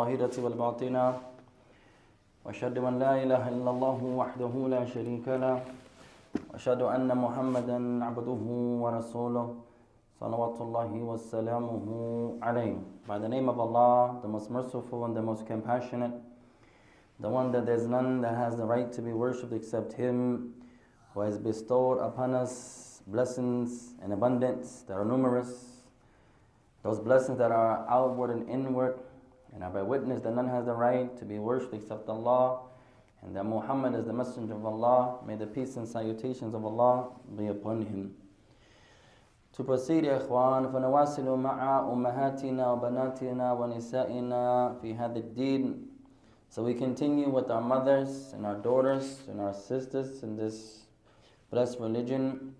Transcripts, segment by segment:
الظاهرة والباطنة وأشهد أن لا إله إلا الله وحده لا شريك له وأشهد أن محمدا عبده ورسوله صلوات الله وسلامه عليه. By the name of Allah, the most merciful and the most compassionate, the one that there's none that has the right to be worshipped except Him, who has bestowed upon us blessings and abundance that are numerous, those blessings that are outward and inward, and I bear witness that none has the right to be worshipped except Allah, and that Muhammad is the messenger of Allah. May the peace and salutations of Allah be upon him. To proceed, يا إخوان فنواصل مع أمهاتنا وبناتنا ونسائنا في هذا الدين. So we continue with our mothers and our daughters and our sisters in this blessed religion.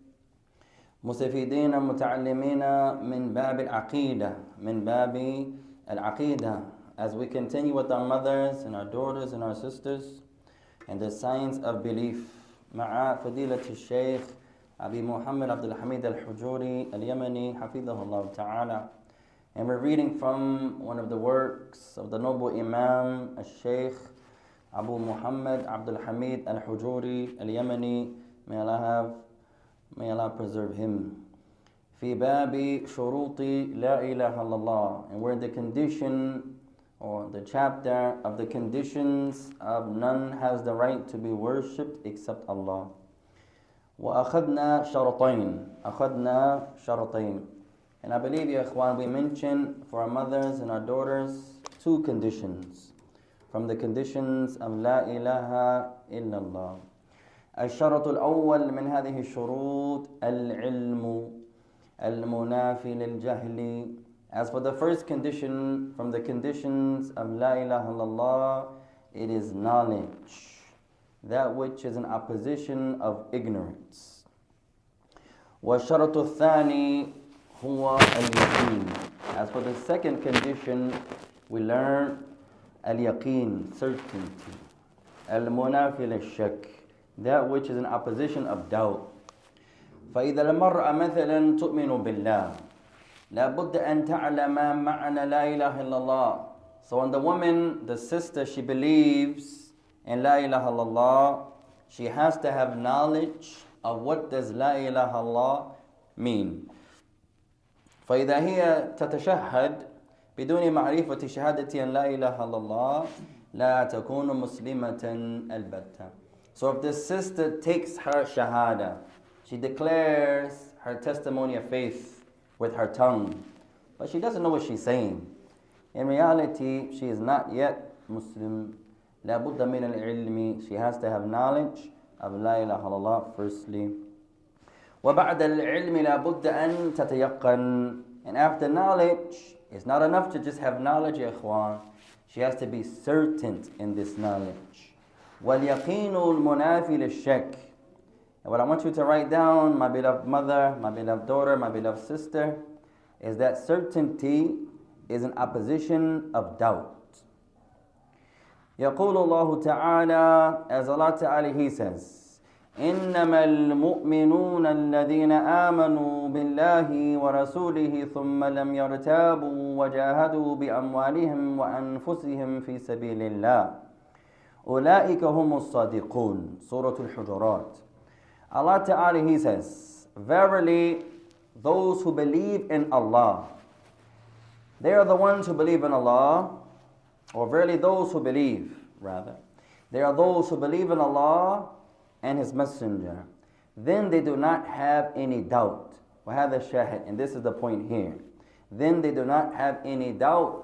مستفيدين متعلمين من باب العقيدة من باب العقيدة as we continue with our mothers and our daughters and our sisters and the science of belief مع فضيلة الشيخ أبي محمد عبد الحميد الحجوري اليمني حفظه الله تعالى and we're reading from one of the works of the noble Imam al-Sheikh Abu Muhammad Abdul Hamid al-Hujuri al-Yamani may Allah have may Allah preserve him في باب شروط لا إله إلا الله and we're in the condition or the chapter of the conditions of none has the right to be worshipped except Allah وأخذنا شرطين أخذنا شرطين and I believe يا إخوان we mentioned for our mothers and our daughters two conditions from the conditions of لا إله إلا الله الشرط الأول من هذه الشروط العلم المنافي للجهل As for the first condition from the conditions of La ilaha illallah, it is knowledge, that which is in opposition of ignorance. والشرط الثاني هو اليقين. As for the second condition, we learn اليقين, certainty. المنافي للشك, that which is in opposition of doubt. فإذا المرأة مثلا تؤمن بالله لابد أن تعلم معنى لا إله إلا الله So when the woman, the sister, she believes in لا إله إلا الله she has to have knowledge of what does لا إله إلا الله mean فإذا هي تتشهد بدون معرفة شهادة أن لا إله إلا الله لا تكون مسلمة البتة So if the sister takes her shahada she declares her testimony of faith with her tongue, but she doesn't know what she's saying. In reality, she is not yet Muslim. لا بد من العلم. She has to have knowledge of لا إله إلا الله firstly. وبعد العلم لا بد أن تتيقن. And after knowledge, it's not enough to just have knowledge, يا إخوان. She has to be certain in this knowledge. واليقين المنافي للشك. And what I want you to write down, my beloved mother, my beloved daughter, my beloved sister, is that certainty is an opposition of doubt. يقول الله تعالى as Allah Ta'ala He says إنما المؤمنون الذين آمنوا بالله ورسوله ثم لم يرتابوا وجاهدوا بأموالهم وأنفسهم في سبيل الله أولئك هم الصادقون سورة الحجرات Allah Ta'ala, He says, Verily, those who believe in Allah, they are the ones who believe in Allah, or verily those who believe, rather. They are those who believe in Allah and His Messenger. Then they do not have any doubt. وهذا الشاهد, and this is the point here. Then they do not have any doubt.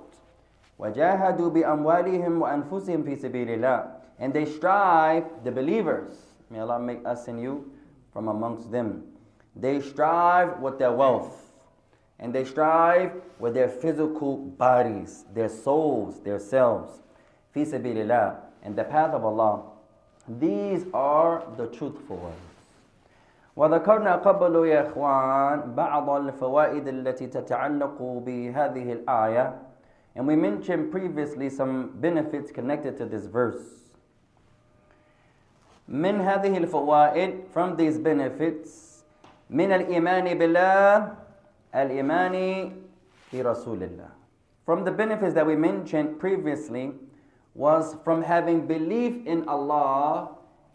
وجاهدوا بأموالهم وأنفسهم في سبيل الله. And they strive, the believers, may Allah make us and you from amongst them. They strive with their wealth, and they strive with their physical bodies, their souls, their selves. Fi sabilillah, in the path of Allah. These are the truthful ones. وذكرنا قبل يا إخوان بعض الفوائد التي تتعلق بهذه الآية and we mentioned previously some benefits connected to this verse. من هذه الفوائد from these benefits من الإيمان بالله الإيمان في رسول الله from the benefits that we mentioned previously was from having belief in Allah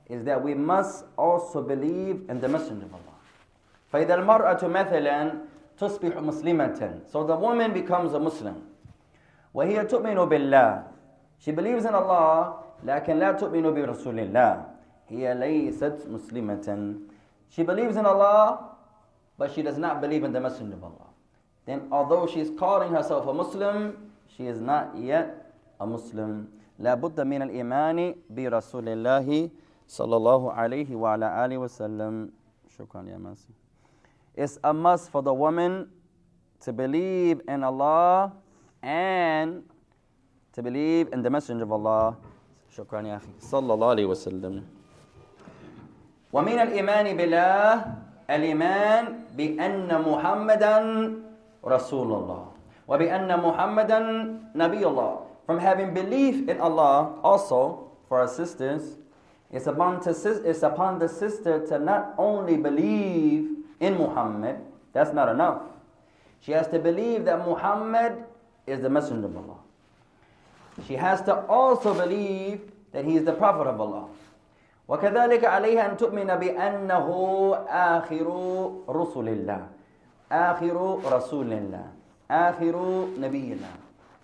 is that we must also believe in the Messenger of Allah. فإذا المرأة مثلا تصبح مسلمة So the woman becomes a Muslim. وهي تؤمن بالله She believes in Allah لكن لا تؤمن برسول الله هي ليست مسلمة She believes in Allah but she does not believe in the Messenger of Allah. Then although she is calling herself a Muslim, she is not yet a Muslim. لا بد من الإيمان برسول الله صلى الله عليه وعلى آله وسلم شكرا يا ماسي It's a must for the woman to believe in Allah and to believe in the Messenger of Allah شكرا يا أخي صلى الله عليه وسلم ومن الإيمان بالله الإيمان بأن محمدا رسول الله وبأن محمدا نبي الله From having belief in Allah also for our sisters it's upon, to, it's upon the sister to not only believe in Muhammad, that's not enough. She has to believe that Muhammad is the messenger of Allah. She has to also believe that he is the prophet of Allah. وكذلك عليها أن تؤمن بأنه آخر رسل الله آخر رسول الله آخر نبي الله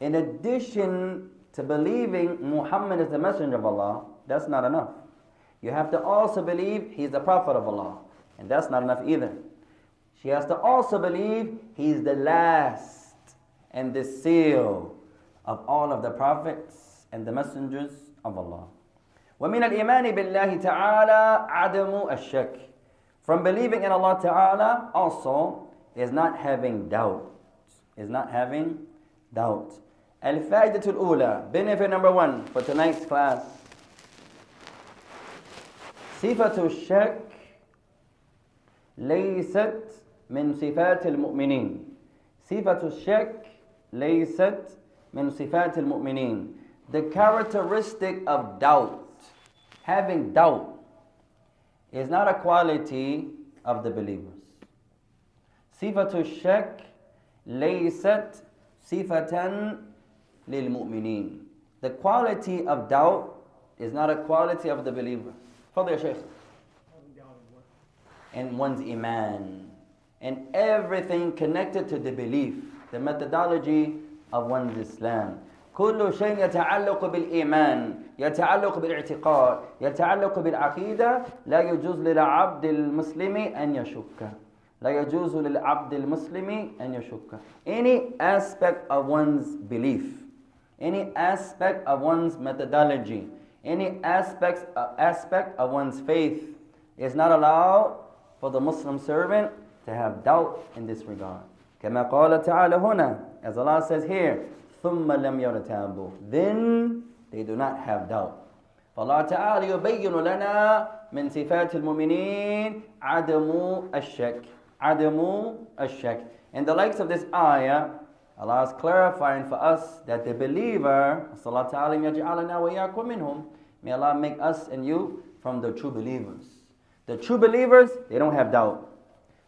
In addition to believing Muhammad is the messenger of Allah, that's not enough. You have to also believe he's the prophet of Allah. And that's not enough either. She has to also believe he's the last and the seal of all of the prophets and the messengers of Allah. ومن الإيمان بالله تعالى عدم الشك. From believing in Allah Ta'ala also is not having doubt. Is not having doubt. الفائدة الأولى benefit number one for tonight's class صفة الشك ليست من صفات المؤمنين صفة الشك ليست من صفات المؤمنين The characteristic of doubt, having doubt is not a quality of the believers. Sifatul shak laysat sifatan lil mu'mineen. The quality of doubt is not a quality of the believer. Father Shaykh. And one's iman. And everything connected to the belief, the methodology of one's Islam. كل شيء يتعلق بالإيمان يتعلق بالاعتقاد يتعلق بالعقيدة لا يجوز للعبد المسلم أن يشك لا يجوز للعبد المسلم أن يشك any aspect of one's belief any aspect of one's methodology any aspects, uh, aspect of one's faith is not allowed for the Muslim servant to have doubt in this regard. كما قال تعالى هنا, as Allah says here, ثم لم يرتابوا. Then they do not have doubt. فالله تعالى يبين لنا من صفات المؤمنين عدم الشك عدم الشك In the likes of this ayah, Allah is clarifying for us that the believer, صلى الله عليه يجعلنا وإياكم منهم May Allah make us and you from the true believers. The true believers, they don't have doubt.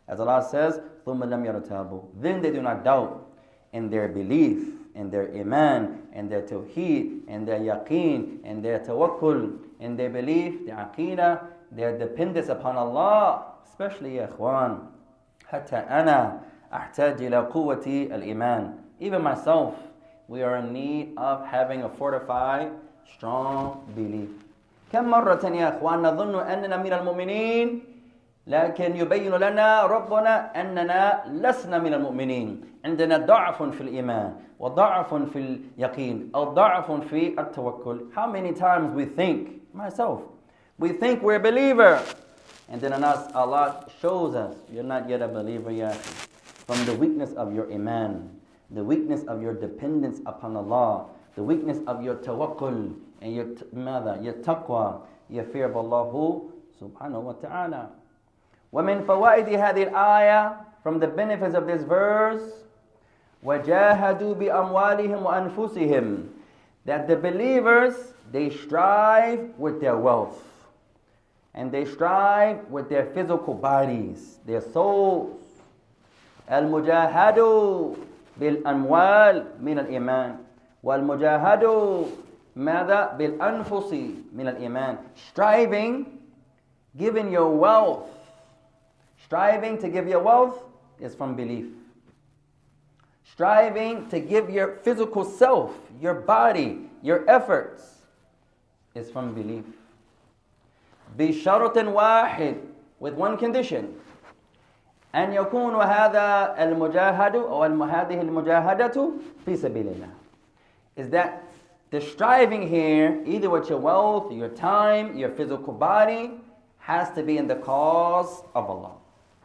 As Allah says, Then they do not doubt in their belief, in their iman, in their tawheed, in their yaqeen, in their tawakkul, in their belief, their aqidah, their dependence upon Allah, especially ya ikhwan. حتى أنا أحتاج إلى قوة الإيمان. Even myself, we are in need of having a fortified strong belief كم مرة يا أخوان نظن أننا من المؤمنين لكن يبين لنا ربنا أننا لسنا من المؤمنين عندنا ضعف في الإيمان وضعف في اليقين أو ضعف في التوكل How many times we think myself we think we're a believer and then Allah shows us you're not yet a believer yet from the weakness of your iman the weakness of your dependence upon Allah the weakness of your tawakkul and your ماذا your taqwa your fear of Allah subhanahu wa ta'ala ومن فوائد هذه الآية from the benefits of this verse وجاهدوا بأموالهم وأنفسهم that the believers they strive with their wealth and they strive with their physical bodies their souls المجاهد بالأموال من الإيمان والمجاهد ماذا بالأنفس من الإيمان striving giving your wealth striving to give your wealth is from belief striving to give your physical self your body your efforts is from belief بشرط واحد with one condition أن يكون هذا المجاهد أو هذه المجاهدة في سبيل الله is that the striving here either with your wealth your time your physical body has to be in the cause of Allah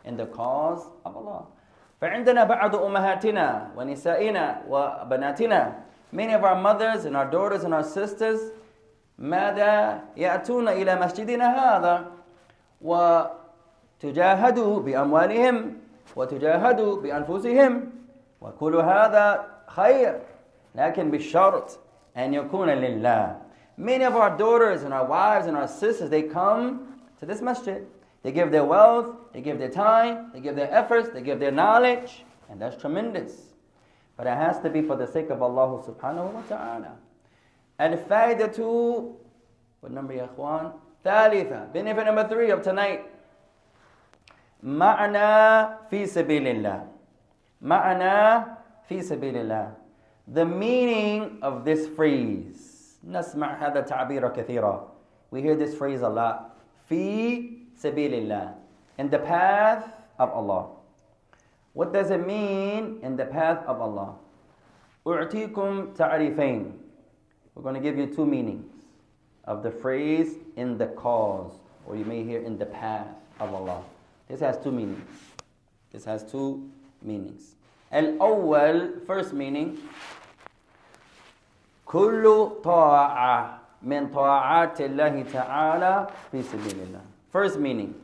in the cause of Allah فعندنا بعض أمهاتنا ونسائنا وبناتنا many of our mothers and our daughters and our sisters ماذا يأتون إلى مسجدنا هذا وتجاهدوا بأموالهم وتجاهدوا بأنفسهم وكل هذا خير لكن بالشرط أن يكون لله Many of our daughters and our wives and our sisters, they come to this masjid. They give their wealth, they give their time, they give their efforts, they give their knowledge, and that's tremendous. But it has to be for the sake of Allah subhanahu wa ta'ala. الفائدة what number يا إخوان ثالثة benefit number three of tonight معنى في سبيل الله معنى في سبيل الله the meaning of this phrase نسمع هذا التعبير كثيرا we hear this phrase a lot في سبيل الله in the path of Allah what does it mean in the path of Allah أعطيكم تعريفين we're going to give you two meanings of the phrase in the cause, or you may hear in the path of Allah. This has two meanings. This has two meanings. الأول, first meaning, كل طاعة من طاعات الله تعالى في سبيل الله. First meaning,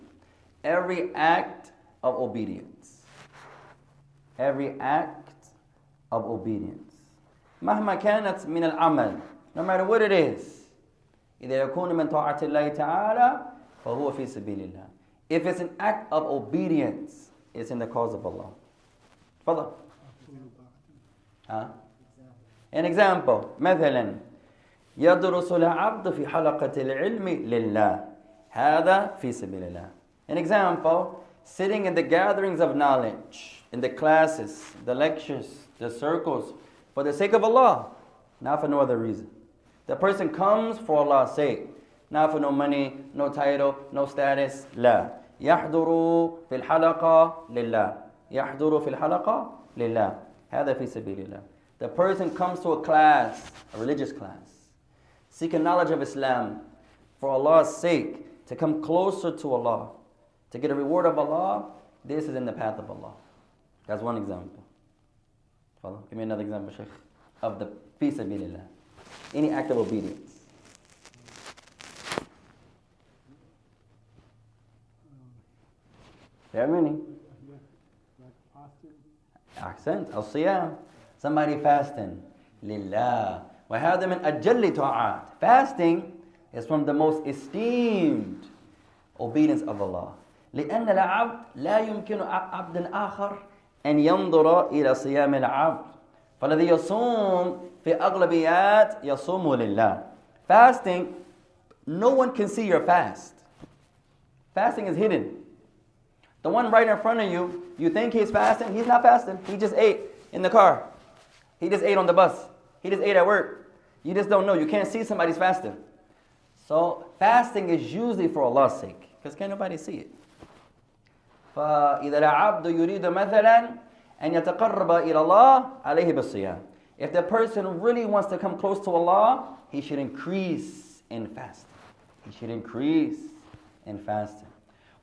every act of obedience. Every act of obedience. مهما كانت من العمل no matter what it is إذا يكون من طاعة الله تعالى فهو في سبيل الله if it's an act of obedience it's in the cause of Allah تفضل ها an example مثلا يدرس العبد في حلقة العلم لله هذا في سبيل الله an example sitting in the gatherings of knowledge in the classes the lectures the circles for the sake of Allah not for no other reason the person comes for Allah's sake, not for no money, no title, no status. لا. يحضر في الحلقة لله. يحضر في الحلقة لله. هذا في سبيل الله. The person comes to a class, a religious class, seeking knowledge of Islam for Allah's sake, to come closer to Allah, to get a reward of Allah. This is in the path of Allah. That's one example. Follow. Give me another example, Sheikh, of the fi sabilillah any act of obedience. There are many. Accent, الصيام. Somebody fasting. لله. وهذا من أجل طاعات. Fasting is from the most esteemed obedience of Allah. لأن العبد لا يمكن عبد آخر أن ينظر إلى صيام العبد فالذي يصوم في أغلبيات يصوم لله. Fasting, no one can see your fast. Fasting is hidden. The one right in front of you, you think he's fasting, he's not fasting. He just ate in the car. He just ate on the bus. He just ate at work. You just don't know. You can't see somebody's fasting. So fasting is usually for Allah's sake, because can't nobody see it. فإذا العبد يريد مثلا أن يتقرب إلى الله عليه بالصيام if the person really wants to come close to Allah, he should increase in fasting. He should increase in fasting.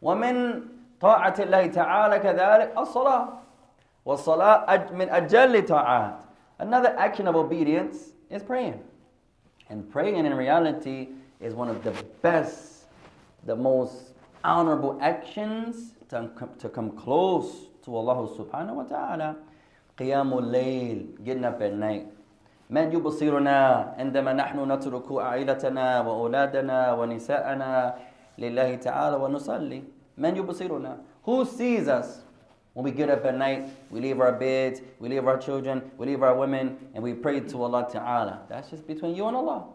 ومن طاعة الله تعالى كذلك الصلاة والصلاة من أجل طاعات Another action of obedience is praying. And praying in reality is one of the best, the most honorable actions to, to come close to Allah subhanahu wa ta'ala. قيام الليل getting up at night من يبصرنا عندما نحن نترك عائلتنا وأولادنا ونساءنا لله تعالى ونصلي من يبصرنا who sees us When we get up at night, we leave our beds, we leave our children, we leave our women, and we pray to Allah Ta'ala. That's just between you and Allah.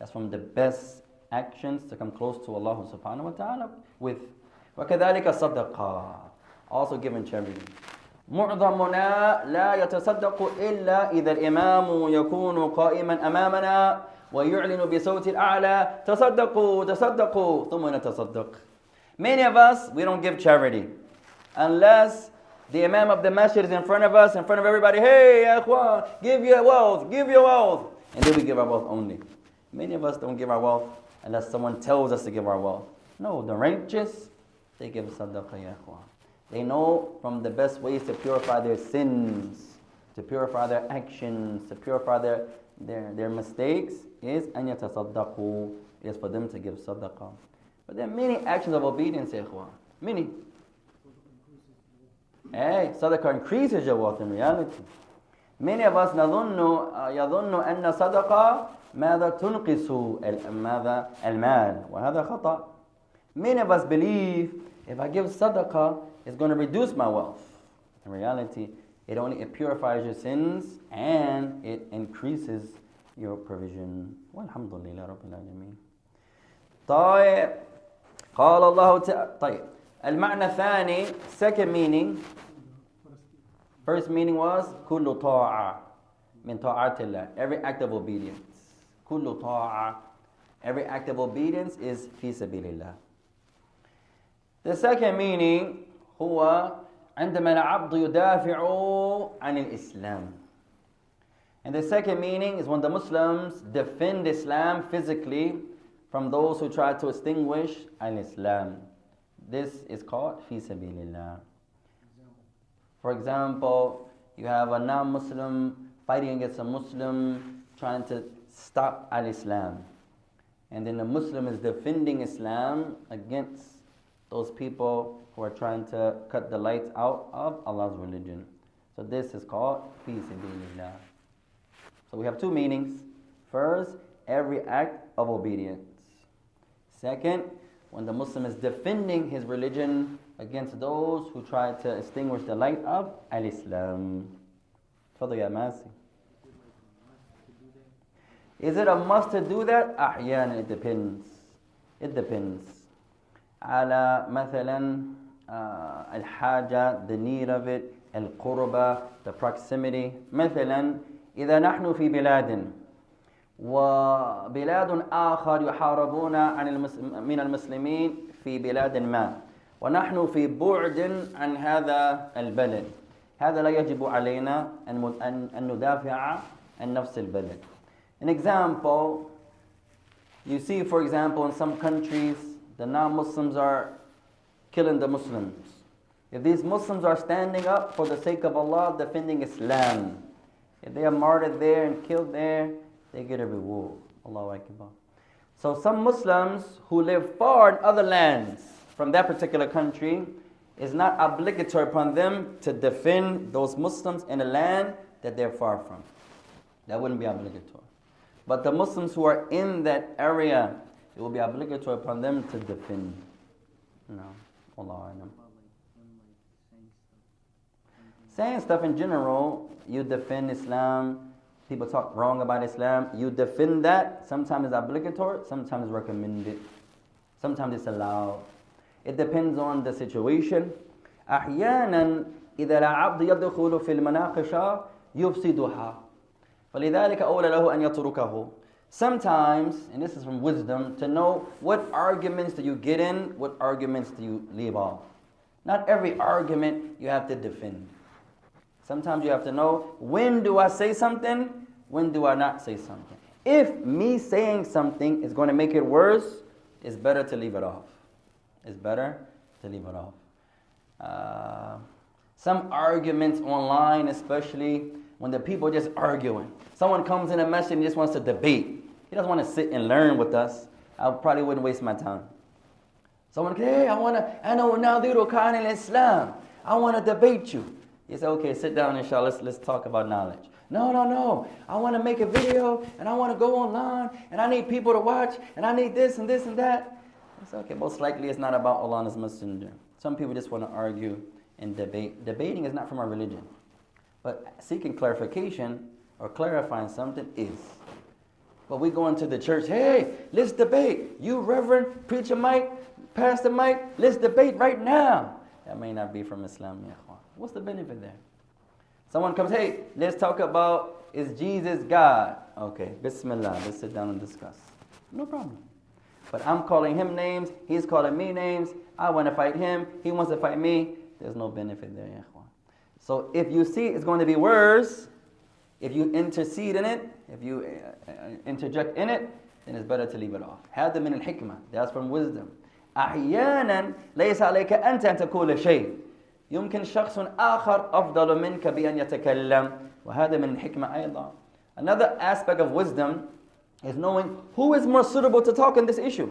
That's from the best actions to come close to Allah subhanahu wa ta'ala with. وكذلك الصدقة also giving charity. معظمنا لا يتصدق إلا إذا الإمام يكون قائما أمامنا ويعلن بصوت الأعلى تصدقوا تصدقوا ثم نتصدق. Many of us, we don't give charity unless the Imam of the masjid is in front of us, in front of everybody. Hey, Akhwan, give your wealth, give your wealth. And then we give our wealth only. Many of us don't give our wealth unless someone tells us to give our wealth. No, the righteous, they give sadaqah, ya They know from the best ways to purify their sins, to purify their actions, to purify their, their, their mistakes, is an yatasaddaqu, is for them to give sadaqah. But there are many actions of obedience, ya Many. Hey, sadaqah increases your wealth in reality. Many of us نظن يظن أن صدقة ماذا تنقص ماذا المال وهذا خطأ. Many of us believe if I give sadaqah, it's going to reduce my wealth. In reality, it only it purifies your sins and it increases your provision. والحمد لله رب العالمين. طيب قال الله تعالى طيب المعنى الثاني second meaning first meaning was كل طاعة من طاعات الله every act of obedience كل طاعة every act of obedience is في سبيل الله the second meaning هو عندما العبد يدافع عن الإسلام and the second meaning is when the Muslims defend Islam physically from those who try to extinguish al-Islam. This is called fi sabilillah. For example, you have a non-Muslim fighting against a Muslim trying to stop al-Islam. And then the Muslim is defending Islam against those people who are trying to cut the lights out of Allah's religion. So this is called peace fi sabilillah. So we have two meanings. First, every act of obedience. Second, when the Muslim is defending his religion against those who try to extinguish the light of al-Islam. Ya Masi. Is it a must to do that? أحيانا it depends. It depends. على مثلا uh, الحاجة the need of it القربة the proximity مثلا إذا نحن في بلاد وبلاد آخر يحاربون عن المسلم من المسلمين في بلاد ما ونحن في بعد عن هذا البلد هذا لا يجب علينا أن ندافع عن نفس البلد An example, you see for example in some countries the non-Muslims are killing the Muslims. If these Muslims are standing up for the sake of Allah defending Islam, if they are martyred there and killed there, they get a reward. Allahu Akbar. So some Muslims who live far in other lands from that particular country, it's not obligatory upon them to defend those Muslims in a land that they're far from. That wouldn't be obligatory. But the Muslims who are in that area, it will be obligatory upon them to defend. No. Allah Saying stuff in general, you defend Islam, people talk wrong about Islam, you defend that. Sometimes it's obligatory, sometimes it's recommended, sometimes it's allowed. It depends on the situation. أحيانا إذا العبد يدخل في المناقشة يفسدها فلذلك أولى له أن يتركه Sometimes, and this is from wisdom, to know what arguments do you get in, what arguments do you leave off. Not every argument you have to defend. Sometimes you have to know when do I say something, when do I not say something. If me saying something is going to make it worse, it's better to leave it off. It's better to leave it off. Uh, some arguments online, especially when the people are just arguing. Someone comes in a message and just wants to debate. He doesn't want to sit and learn with us. I probably wouldn't waste my time. Someone, hey, I want to, I know now Khan in Islam. I want to debate you. He said, okay, sit down, inshallah, let's, let's talk about knowledge. No, no, no. I want to make a video and I want to go online and I need people to watch and I need this and this and that. I said, okay, most likely it's not about Allah and His Messenger. Some people just want to argue and debate. Debating is not from our religion. But seeking clarification or clarifying something is. But we go into the church, hey, let's debate. You, Reverend, Preacher Mike, Pastor Mike, let's debate right now. That may not be from Islam, What's the benefit there? Someone comes, hey, let's talk about is Jesus God? Okay, Bismillah, let's sit down and discuss. No problem. But I'm calling him names, he's calling me names. I want to fight him, he wants to fight me. There's no benefit there, ya So if you see it's going to be worse, if you intercede in it, if you uh, uh, interject in it, then it's better to leave it off. هذا من الحكمة. That's from wisdom. أحيانا ليس عليك أنت أن تقول شيء. يمكن شخص آخر أفضل منك بأن يتكلم وهذا من الحكمة أيضا. Another aspect of wisdom is knowing who is more suitable to talk on this issue.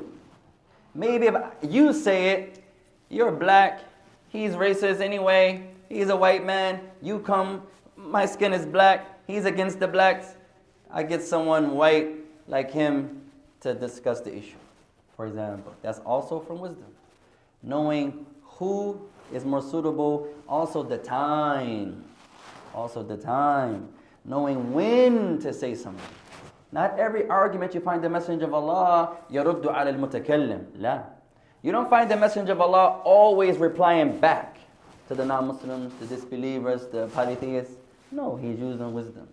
Maybe if you say it, you're black, he's racist anyway, he's a white man, you come, my skin is black, he's against the blacks. I get someone white like him to discuss the issue, for example. That's also from wisdom. Knowing who is more suitable, also the time. Also the time. Knowing when to say something. Not every argument you find the Messenger of Allah يرد على المتكلم. لا. You don't find the Messenger of Allah always replying back to the non-Muslims, the disbelievers, the polytheists. No, he's using wisdom.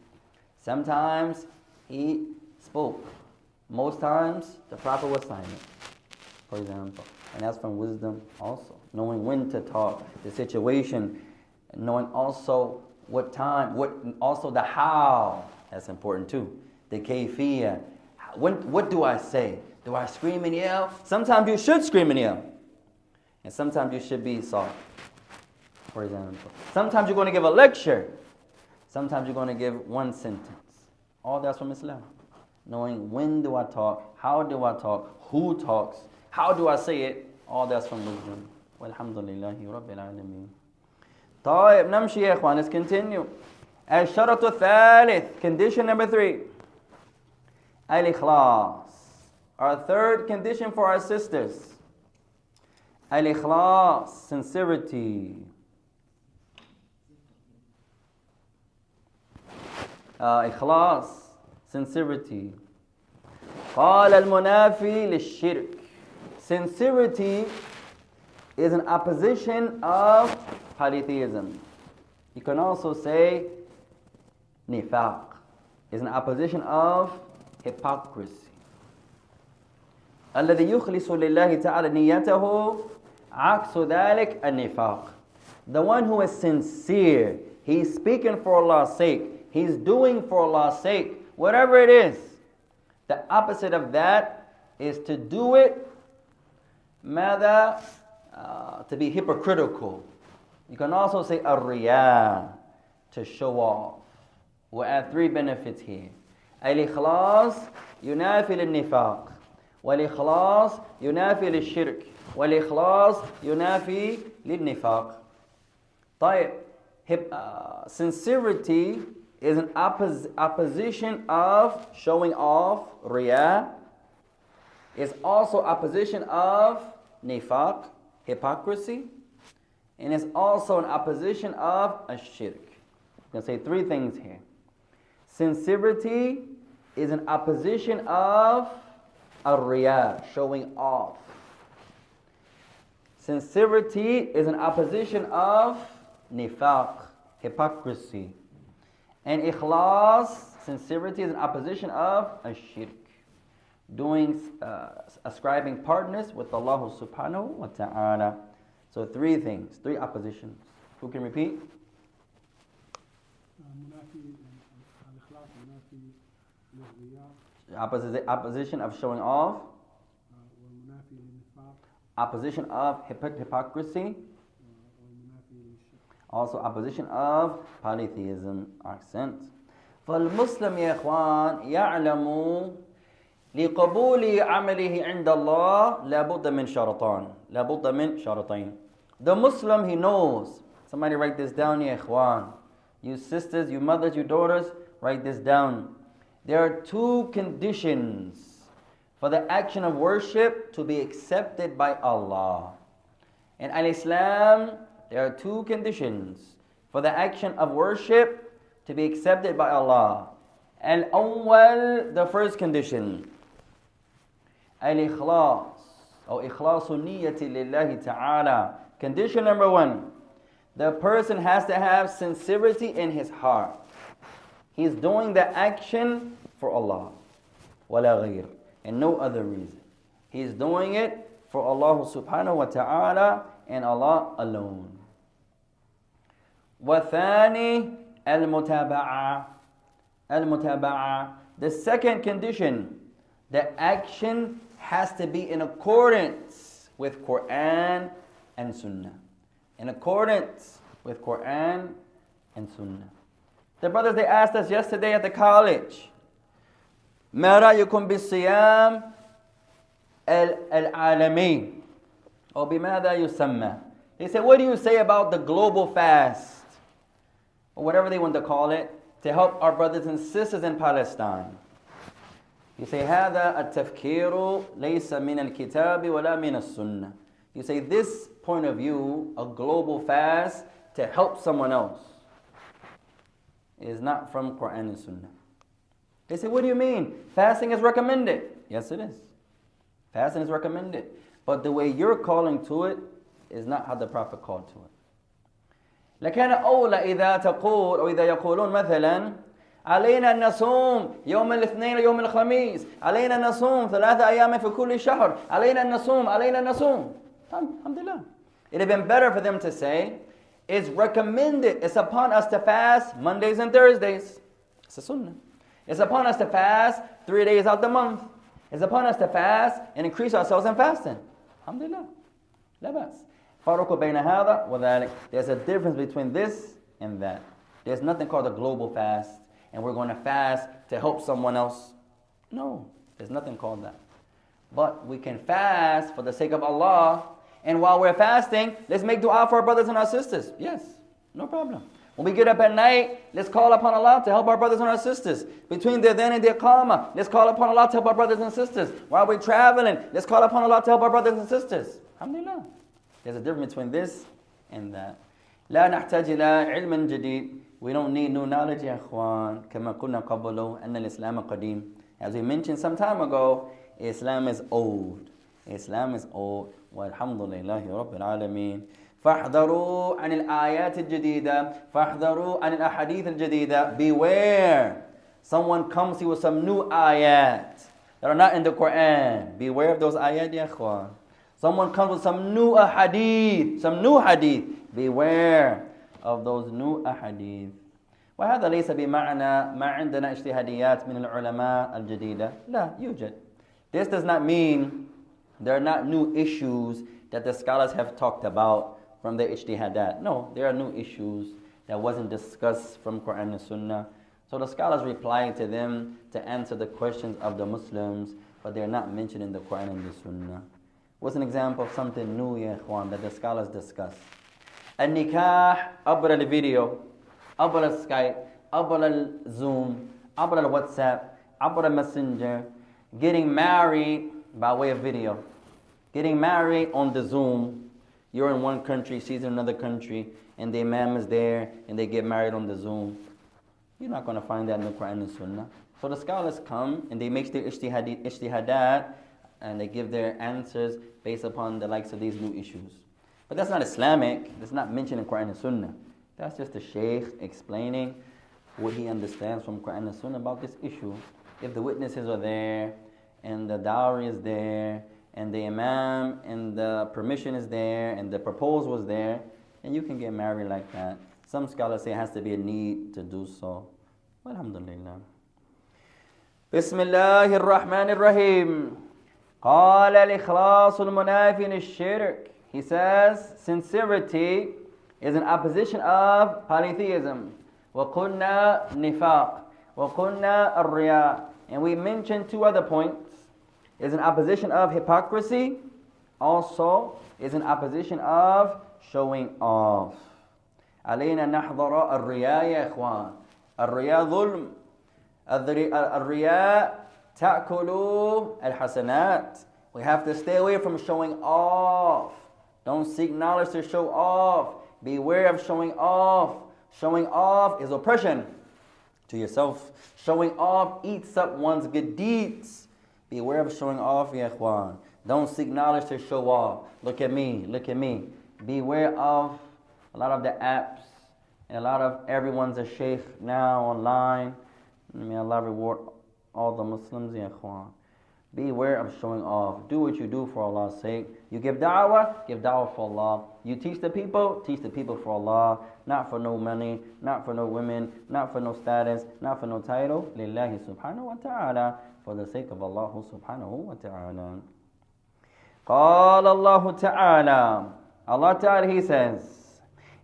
Sometimes he spoke. Most times the Prophet was silent, for example. And that's from wisdom also. Knowing when to talk, the situation, knowing also what time, what also the how. That's important too. The kayfiyah. When, what do I say? Do I scream and yell? Sometimes you should scream and yell. And sometimes you should be soft, for example. Sometimes you're going to give a lecture. Sometimes you're going to give one sentence. All that's from Islam. Knowing when do I talk, how do I talk, who talks, how do I say it, all that's from wisdom. والحمد لله رب العالمين. طيب نمشي يا اخوان let's continue. الشرط الثالث condition number three الإخلاص our third condition for our sisters الإخلاص sincerity uh, إخلاص sincerity قال المنافي للشرك sincerity is an opposition of polytheism you can also say nifaq is an opposition of hypocrisy الذي يخلص لله تعالى نيته عكس ذلك النفاق the one who is sincere he's speaking for Allah's sake he's doing for Allah's sake, whatever it is. The opposite of that is to do it, mother, uh, to be hypocritical. You can also say a to show off. We'll add three benefits here. الإخلاص ينافي للنفاق والإخلاص ينافي للشرك والإخلاص ينافي للنفاق طيب uh, sincerity is an oppos- opposition of showing off, riyah, is also opposition of nifaq, hypocrisy, and is also an opposition of ashirk. I'm going to say three things here. Sincerity is an opposition of a riyah, showing off. Sincerity is an opposition of nifaq, hypocrisy. And ikhlas, sincerity, is an opposition of a shirk. Doing, uh, ascribing partners with Allah subhanahu wa ta'ala. So three things, three oppositions. Who can repeat? opposition of showing off. Opposition of hypocrisy also opposition of polytheism accent فالمسلم يا إخوان يعلم لقبول عمله عند الله لابد من شرطان لابد من شرطين The Muslim he knows somebody write this down يا إخوان you sisters you mothers you daughters write this down there are two conditions for the action of worship to be accepted by Allah. And Al Islam there are two conditions for the action of worship to be accepted by Allah. Al-awwal, the first condition. Al-ikhlas, or ikhlasu niyyati lillahi ta'ala. Condition number one, the person has to have sincerity in his heart. He's doing the action for Allah. ولا غير. And no other reason. He's doing it for Allah subhanahu wa ta'ala and Allah alone. وثاني المتابعة المتابعة The second condition, the action has to be in accordance with Quran and Sunnah. In accordance with Quran and Sunnah. The brothers, they asked us yesterday at the college, ما رأيكم بالصيام العالمي أو بماذا يسمى They said, what do you say about the global fast? Or whatever they want to call it, to help our brothers and sisters in Palestine. You say, هذا التفكير ليس من الكتاب ولا من السنة. You say, this point of view, a global fast to help someone else, is not from Quran and Sunnah. They say, what do you mean? Fasting is recommended. Yes, it is. Fasting is recommended. But the way you're calling to it is not how the Prophet called to it. لكان أولى إذا تقول أو إذا يقولون مثلا علينا أن نصوم يوم الاثنين ويوم الخميس علينا أن نصوم ثلاثة أيام في كل شهر علينا أن نصوم علينا أن نصوم Alhamdulillah. It would have been better for them to say, it's recommended, it's upon us to fast Mondays and Thursdays. It's a sunnah. It's upon us to fast three days out the month. It's upon us to fast and increase ourselves in fasting. Alhamdulillah. لا بأس. Farqu bayna hada. There's a difference between this and that. There's nothing called a global fast, and we're going to fast to help someone else. No, there's nothing called that. But we can fast for the sake of Allah, and while we're fasting, let's make dua for our brothers and our sisters. Yes, no problem. When we get up at night, let's call upon Allah to help our brothers and our sisters. Between their adhan and their iqamah, let's call upon Allah to help our brothers and sisters. While we're traveling, let's call upon Allah to help our brothers and sisters. Alhamdulillah. There's a difference between this and that. لا نحتاج إلى علم جديد. We don't need new knowledge يا إخوان. كما قلنا قبله أن الإسلام قديم. As we mentioned some time ago, Islam is old. Islam is old. والحمد لله رب العالمين. فاحذروا عن الآيات الجديدة فاحذروا عن الأحاديث الجديدة beware someone comes to you with some new ayat that are not in the Quran beware of those ayat يا إخوان someone comes with some new ahadith some new hadith beware of those new ahadith وهذا ليس بمعنى ما عندنا اجتهاديات من العلماء الجديدة لا يوجد this does not mean there are not new issues that the scholars have talked about from the ijtihadat. No, there are new issues that wasn't discussed from Quran and Sunnah. So the scholars replying to them to answer the questions of the Muslims, but they're not mentioned in the Quran and the Sunnah. What's an example of something new, ya ikhwan, that the scholars discuss? A nikah, abra al video, abra al Skype, abra al Zoom, abra al WhatsApp, abra al Messenger, getting married by way of video, getting married on the Zoom. You're in one country, she's in another country, and the imam is there, and they get married on the Zoom. You're not going to find that in the Quran and Sunnah. So the scholars come and they make their ijtihadat and they give their answers based upon the likes of these new issues. But that's not Islamic, that's not mentioned in Quran and Sunnah. That's just the Shaykh explaining what he understands from Quran and Sunnah about this issue. If the witnesses are there, and the dowry is there, and the imam and the permission is there, and the proposal was there, and you can get married like that. Some scholars say it has to be a need to do so. Alhamdulillah. Bismillahir Rahmanir Rahim. قال الإخلاص المنافي للشرك He says sincerity is an opposition of polytheism وقلنا نفاق وقلنا الرياء and we mentioned two other points is an opposition of hypocrisy, also is an opposition of showing off. علينا نحضر الرياء يا إخوان الرياء ظلم الرياء Ta'kulu al-hasanat. We have to stay away from showing off. Don't seek knowledge to show off. Beware of showing off. Showing off is oppression to yourself. Showing off eats up one's good deeds. Beware of showing off, ya. Don't seek knowledge to show off. Look at me, look at me. Beware of a lot of the apps and a lot of everyone's a sheikh now online. May Allah reward all the Muslims, ya ikhwan. Beware of showing off. Do what you do for Allah's sake. You give da'wah, give da'wah for Allah. You teach the people, teach the people for Allah. Not for no money, not for no women, not for no status, not for no title. Lillahi subhanahu wa ta'ala. For the sake of Allah subhanahu wa ta'ala. قال الله تعالى Allah Ta'ala He says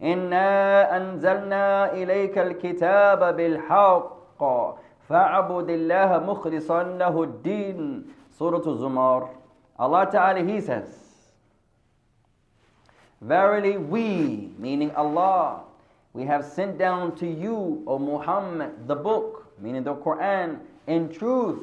إنا أنزلنا إليك الكتاب بالحق فاعبد الله مخلصا له الدين Surah Zumar Allah Ta'ala He says Verily we, meaning Allah, we have sent down to you, O Muhammad, the book, meaning the Quran, in truth.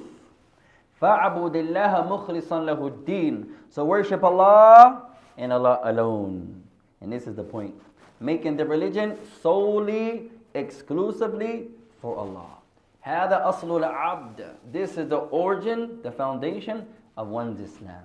فَعْبُدِ اللَّهَ مُخْلِصًا لَهُ الدِّينَ So worship Allah and Allah alone. And this is the point. Making the religion solely, exclusively for Allah. هذا أصل العبد. This is the origin, the foundation of one's Islam.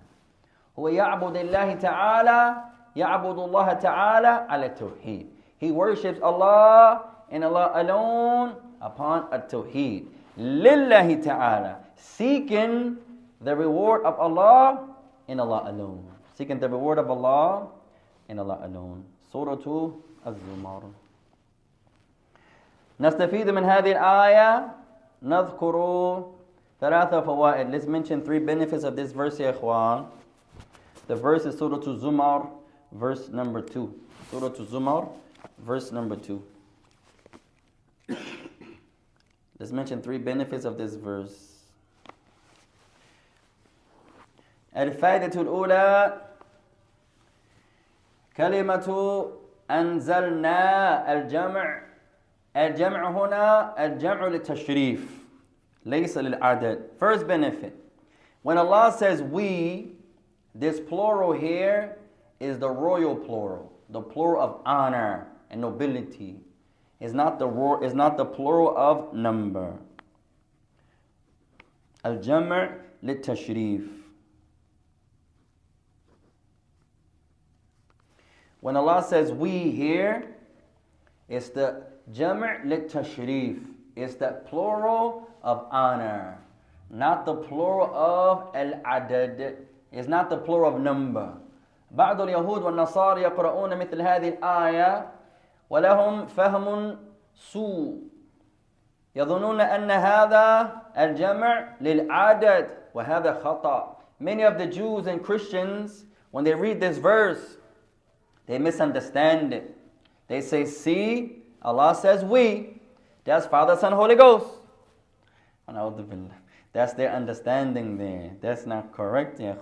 هو يعبد الله تعالى يعبد الله تعالى على التوحيد. He worships Allah and Allah alone upon a tawheed. لله تعالى. Seeking the reward of Allah in Allah alone. Seeking the reward of Allah in Allah alone. Surah 2 الزمر. نستفيد من هذه الآية نذكر ثلاثة فوائد. Let's mention three benefits of this verse يا إخوان. The verse is Surah Zumar, verse number 2. Surah Zumar, verse number 2. Let's mention three benefits of this verse. الفائدة الأولى كلمة أنزلنا الجمع الجمع هنا الجمع للتشريف ليس للعدد First benefit When Allah says we this plural here is the royal plural the plural of honor and nobility is not the is not the plural of number الجمع للتشريف When Allah says we here, it's the jam' lit tashrif. It's the plural of honor, not the plural of al-adad. It's not the plural of number. بعض اليهود والنصارى يقرؤون مثل هذه الآية ولهم فهم سوء يظنون أن هذا الجمع للعدد وهذا خطأ Many of the Jews and Christians, when they read this verse, they misunderstand it. They say, see, Allah says we. That's Father, Son, Holy Ghost. That's their understanding there. That's not correct, ya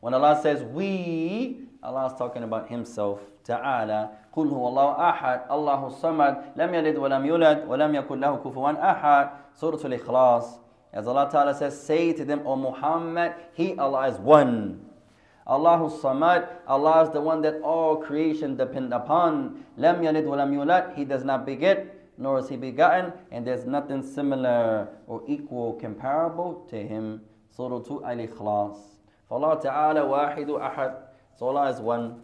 When Allah says we, Allah is talking about Himself. Ta'ala. قل هو الله أحد الله الصمد لم يلد ولم يولد ولم يكن له كفوا أحد Surah Al-Ikhlas As Allah Ta'ala says, say to them, O Muhammad, He, Allah is one. Allahu Samad, Allah is the one that all creation depend upon. Lam yalid wa yulad, He does not beget, nor is He begotten, and there's nothing similar or equal, comparable to Him. Surah 2 Al-Ikhlas. Allah Ta'ala wahidu ahad. So Allah is one.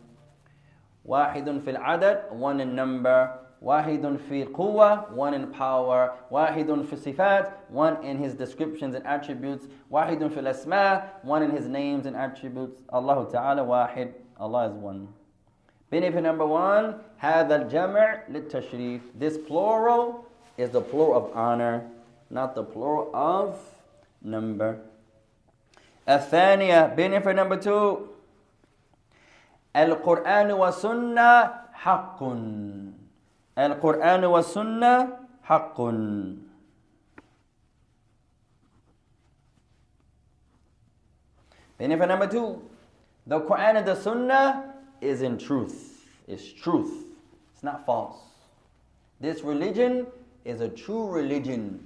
Wahidun fil adad, one in number واحد في القوة one in power واحد في الصفات one in his descriptions and attributes واحد في الأسماء one in his names and attributes Allah تعالى واحد Allah is one benefit number one هذا الجمع للتشريف this plural is the plural of honor not the plural of number الثانية benefit number two القرآن والسنة حق Al-Quran wa sunnah haqqun. Benefit number two, the Quran and the Sunnah is in truth. It's truth. It's not false. This religion is a true religion.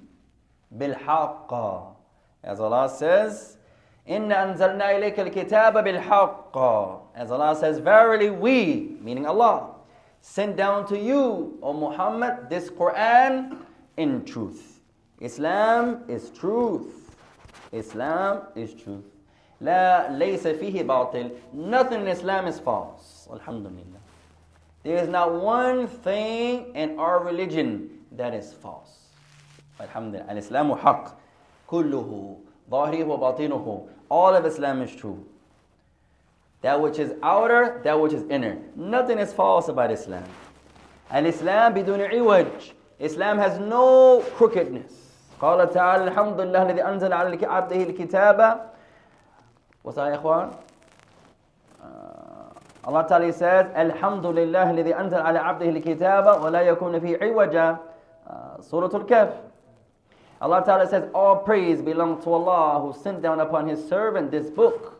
Bilhaqqa. As Allah says, Inna anzalna ilayka al-kitaba bilhaqqa. As Allah says, verily we, meaning Allah, sent down to you, O Muhammad, this Quran in truth. Islam is truth. Islam is truth. لا ليس فيه باطل. Nothing in Islam is false. Alhamdulillah. There is not one thing in our religion that is false. Alhamdulillah. Al-Islamu haq. Kulluhu. ظاهره وباطنه. All of Islam is true. That which is outer, that which is inner. Nothing is false about Islam. And Islam بدون عوج. Islam has no crookedness. قال تعالى الحمد لله الذي أنزل على عبده الكتاب وصار يا إخوان Allah Ta'ala says الحمد لله الذي أنزل على عبده الكتاب ولا يكون فيه عوجا Surah Al-Kahf Allah Ta'ala says all praise belongs to Allah who sent down upon his servant this book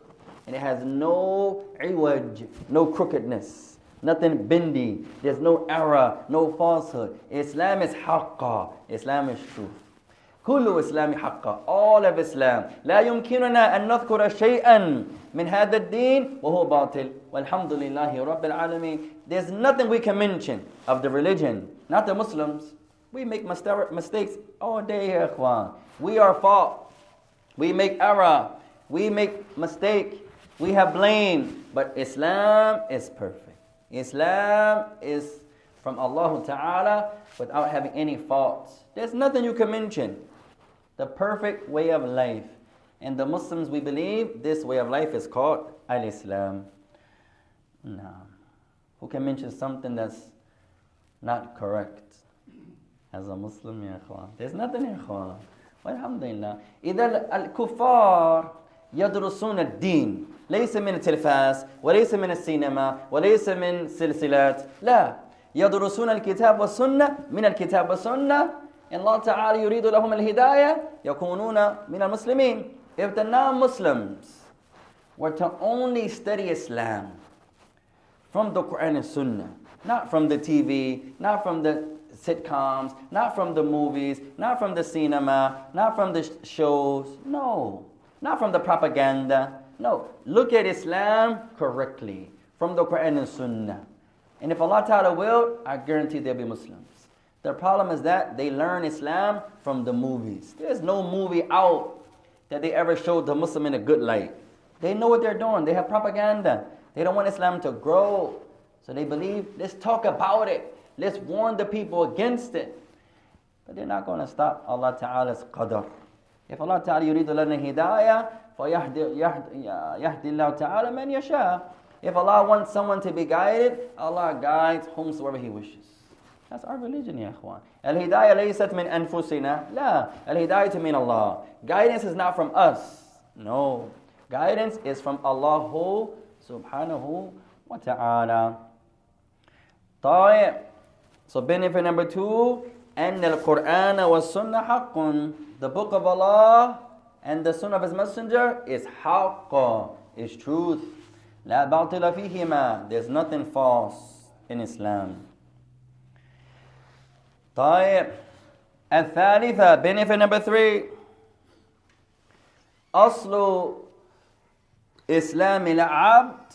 and it has no iwaj, no crookedness, nothing bendy, there's no error, no falsehood. Islam is haqqa, Islam is truth. كل إسلام حقا all of Islam لا يمكننا أن نذكر شيئا من هذا الدين وهو باطل والحمد لله رب العالمين there's nothing we can mention of the religion not the Muslims we make mistakes all day here we are fault we make error we make mistake we have blame, but Islam is perfect. Islam is from Allah Ta'ala without having any faults. There's nothing you can mention. The perfect way of life. And the Muslims, we believe this way of life is called Al Islam. No. Who can mention something that's not correct? As a Muslim, ya There's nothing, ya ikhwan. Alhamdulillah. إذا الكفار يدرسون الدين ليس من التلفاز وليس من السينما وليس من سلسلات لا يدرسون الكتاب والسنة من الكتاب والسنة إن الله تعالى يريد لهم الهداية يكونون من المسلمين If the non-Muslims were to only study Islam from the Quran and Sunnah, not from the TV, not from the sitcoms, not from the movies, not from the cinema, not from the shows, no. Not from the propaganda. No. Look at Islam correctly from the Quran and Sunnah. And if Allah Ta'ala will, I guarantee they'll be Muslims. The problem is that they learn Islam from the movies. There's no movie out that they ever showed the Muslim in a good light. They know what they're doing. They have propaganda. They don't want Islam to grow. So they believe, let's talk about it. Let's warn the people against it. But they're not going to stop Allah Ta'ala's qadr. If Allah Ta'ala يريد لنا هداية فيهدي يهدي الله تعالى من يشاء. If Allah wants someone to be guided, Allah guides whomsoever He wishes. That's our religion, يا إخوان. الهداية ليست من أنفسنا. لا. الهداية من الله. Guidance is not from us. No. Guidance is from Allah subhanahu wa ta'ala. طيب. So benefit number two, أن القرآن والسنة حق the book of Allah and the sunnah of His Messenger is haqq, is truth. لا باطل فيهما. There's nothing false in Islam. طيب الثالثة benefit number three أصل إسلام العبد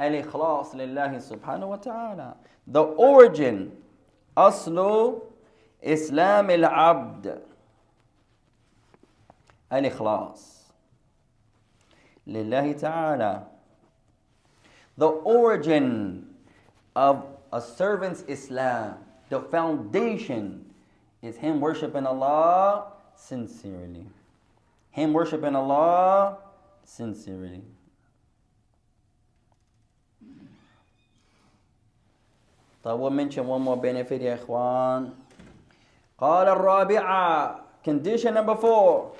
الإخلاص لله سبحانه وتعالى The origin أصل إسلام العبد الإخلاص لله تعالى the origin of a servant's Islam, the foundation is him worshiping Allah sincerely. Him worshiping Allah sincerely. طيب we'll mention one more benefit يا إخوان قال الرابعة condition number four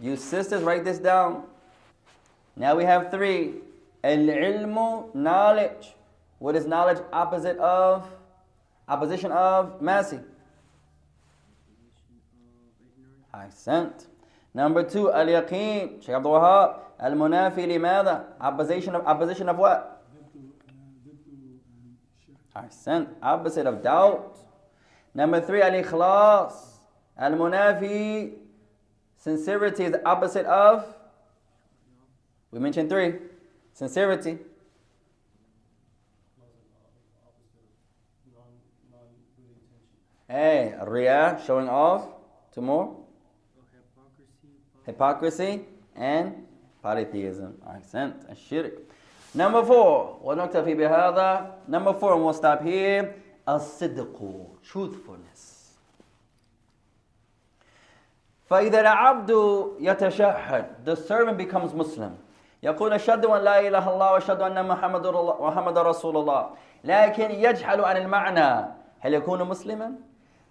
you sisters, write this down. Now we have three. Al-ilmu, knowledge. What is knowledge opposite of? Opposition of mercy. I sent. Number two, al-yaqeen. Shaykh Abdul Wahab. Al-munafi limada. Opposition of, opposition of what? Ahsan. Opposite of doubt. Number three, al-ikhlas. Al-munafi. Sincerity is the opposite of. We mentioned three. Sincerity. Hey, Ria, showing off. Two more. Hypocrisy and polytheism. Accent, shirk. Number four. ونكتفي بهذا. Number four, and we'll stop here. الصدق. Truthfulness. فإذا العبد يتشهد the servant becomes Muslim يقول أشهد أن لا إله إلا الله وأشهد أن محمد محمد رسول الله لكن يجهل عن المعنى هل يكون مسلما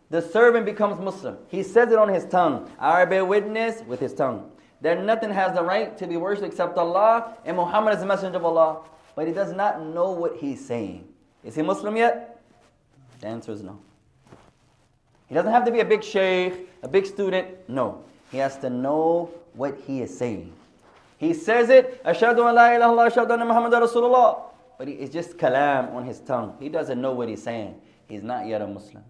the servant becomes Muslim. He says it on his tongue. I bear witness with his tongue. That nothing has the right to be worshipped except Allah, and Muhammad is the messenger of Allah. But he does not know what he's saying. Is he Muslim yet? The answer is no. He doesn't have to be a big sheikh, a big student. No. He has to know what he is saying. He says it, Ashadu an la ilaha ashadu anna Muhammad Rasulullah. But it's just kalam on his tongue. He doesn't know what he's saying. He's not yet a Muslim.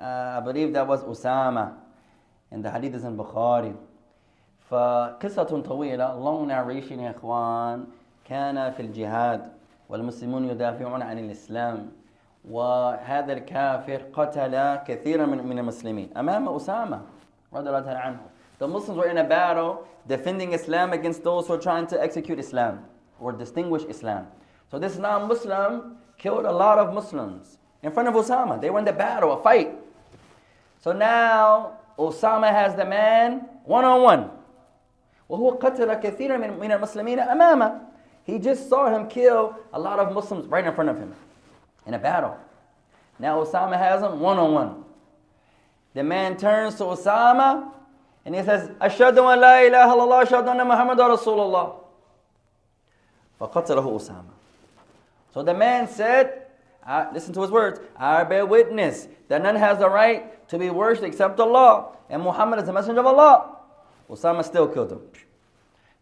uh, I believe that was Usama and the hadith is in Bukhari فقصة طويلة long narration يا إخوان كان في الجهاد والمسلمون يدافعون عن الإسلام وهذا الكافر قتل كثيرا من من المسلمين أمام أسامة رضي الله تعالى عنه The Muslims were in a battle defending Islam against those who are trying to execute Islam or distinguish Islam. So this non-Muslim killed a lot of Muslims in front of Osama. They were in the battle, a fight. So now Osama has the man one-on-one. وهو قتل كثيرا من من المسلمين أمامه. He just saw him kill a lot of Muslims right in front of him in a battle. Now Osama has him one-on-one. The man turns to Osama and he says, أشهد أن لا إله إلا الله أشهد أن محمد رسول الله. فقتله أسامة. So the man said, I, listen to his words, I bear witness that none has the right to be worshipped except Allah, and Muhammad is the messenger of Allah. Osama still killed him.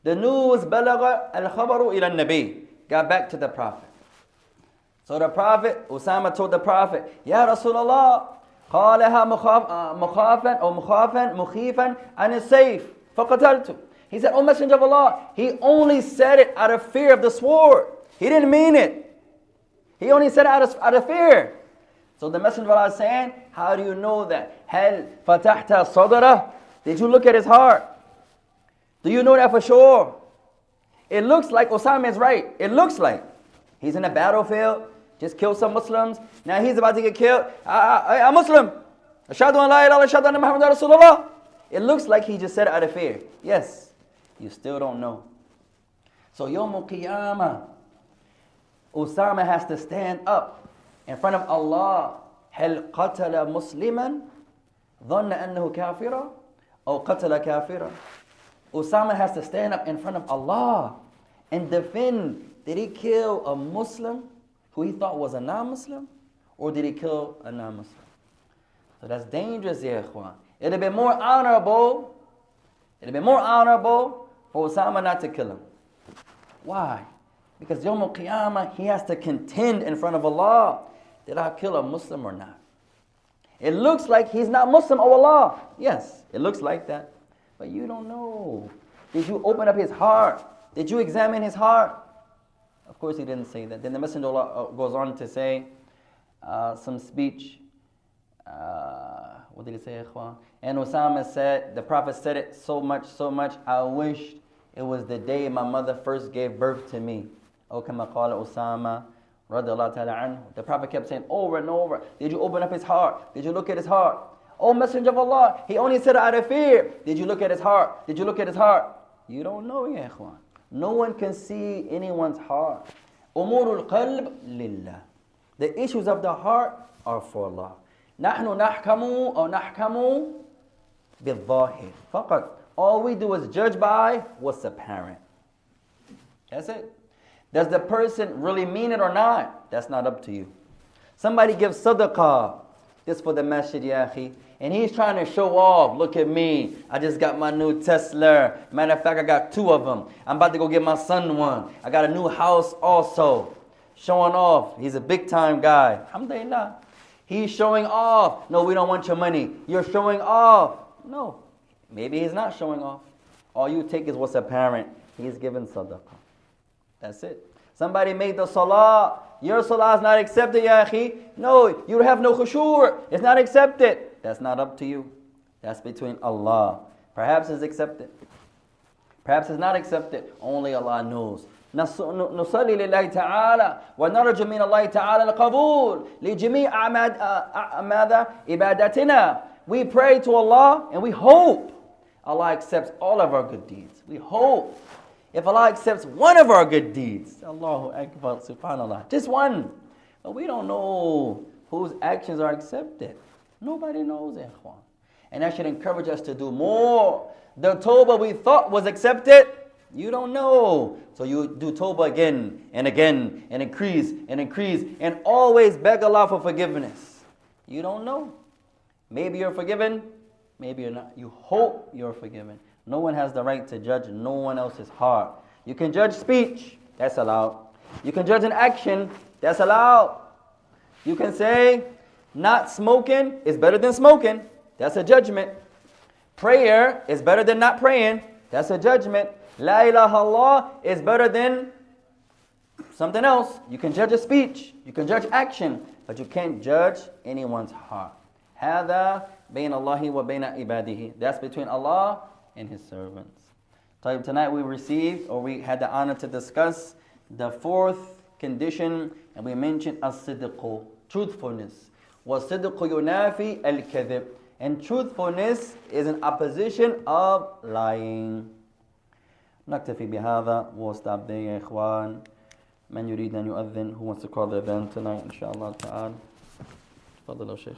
The news بلغ الخبر إلى النبي got back to the Prophet. So the Prophet, Osama told the Prophet, Ya Rasulullah, قالها مخافا أو مخافا مخيفا عن السيف فقتلته. He said, O Messenger of Allah, he only said it out of fear of the sword. He didn't mean it. He only said out of, out of fear. So the Messenger of Allah is saying, How do you know that? Hell fatahta sadara? Did you look at his heart? Do you know that for sure? It looks like Osama is right. It looks like he's in a battlefield, just killed some Muslims. Now he's about to get killed. I, I, am Muslim. It looks like he just said out of fear. Yes, you still don't know. So Yawmul Qiyamah, Osama has to stand up in front of Allah. هل قتل مسلما ظن أنه كافرا أو قتل كافرا Osama has to stand up in front of Allah and defend did he kill a Muslim who he thought was a non-Muslim or did he kill a non-Muslim? So that's dangerous, ya ikhwan. It'd have been more honorable, it'd have been more honorable for Osama not to kill him. Why? Because Yom Qiyamah, he has to contend in front of Allah. Did I kill a Muslim or not? It looks like he's not Muslim, oh Allah. Yes, it looks like that. But you don't know. Did you open up his heart? Did you examine his heart? Of course, he didn't say that. Then the Messenger of Allah uh, goes on to say uh, some speech. Uh, what did he say, Ikhwan? And Osama said, the Prophet said it so much, so much, I wished it was the day my mother first gave birth to me. Oh, kama qala Osama, radiallahu ta'ala anhu. The Prophet kept saying over and over, Did you open up his heart? Did you look at his heart? Oh, Messenger of Allah, he only said it out of fear. Did you look at his heart? Did you look at his heart? You don't know, ya ikhwan. No one can see anyone's heart. أمور القلب لله. The issues of the heart are for Allah. نحن نحكم أو نحكم بالظاهر فقط. All we do is judge by what's apparent. That's it. Does the person really mean it or not? That's not up to you. Somebody gives sadaqah. This for the masjid, yahi. And he's trying to show off. Look at me. I just got my new Tesla. Matter of fact, I got two of them. I'm about to go get my son one. I got a new house also. Showing off. He's a big time guy. Alhamdulillah. He's showing off. No, we don't want your money. You're showing off. No. Maybe he's not showing off. All you take is what's apparent. He's giving sadaqah. That's it. Somebody made the salah. Your salah is not accepted, ya akhi. No, you have no khushur. It's not accepted. That's not up to you. That's between Allah. Perhaps it's accepted. Perhaps it's not accepted. Only Allah knows. نصلي لله تعالى ونرجو من الله تعالى القبول لجميع ماذا عبادتنا we pray to Allah and we hope Allah accepts all of our good deeds we hope if Allah accepts one of our good deeds Allahu Akbar subhanallah just one but we don't know whose actions are accepted nobody knows eh, ikhwan and that should encourage us to do more the tawbah we thought was accepted you don't know. So you do tawbah again and again and increase and increase and always beg Allah for forgiveness. You don't know. Maybe you're forgiven, maybe you're not. You hope you're forgiven. No one has the right to judge no one else's heart. You can judge speech, that's allowed. You can judge an action, that's allowed. You can say, not smoking is better than smoking, that's a judgment. Prayer is better than not praying, that's a judgment. La ilaha Allah is better than something else. You can judge a speech, you can judge action, but you can't judge anyone's heart. هذا بين الله وبين عباده. That's between Allah and his servants. So tonight we received, or we had the honor to discuss, the fourth condition, and we mentioned as-sidqu, truthfulness. وَالصِّدْقُ يُنَافِي الْكَذِبِ And truthfulness is an opposition of lying. نكتفي بهذا we'll stop there يا إخوان من يريد أن يؤذن who wants to call the adhan tonight إن شاء الله تعالى تفضل يا شيخ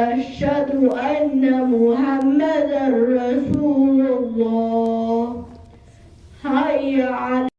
أشهد أن محمدا رسول الله. حي على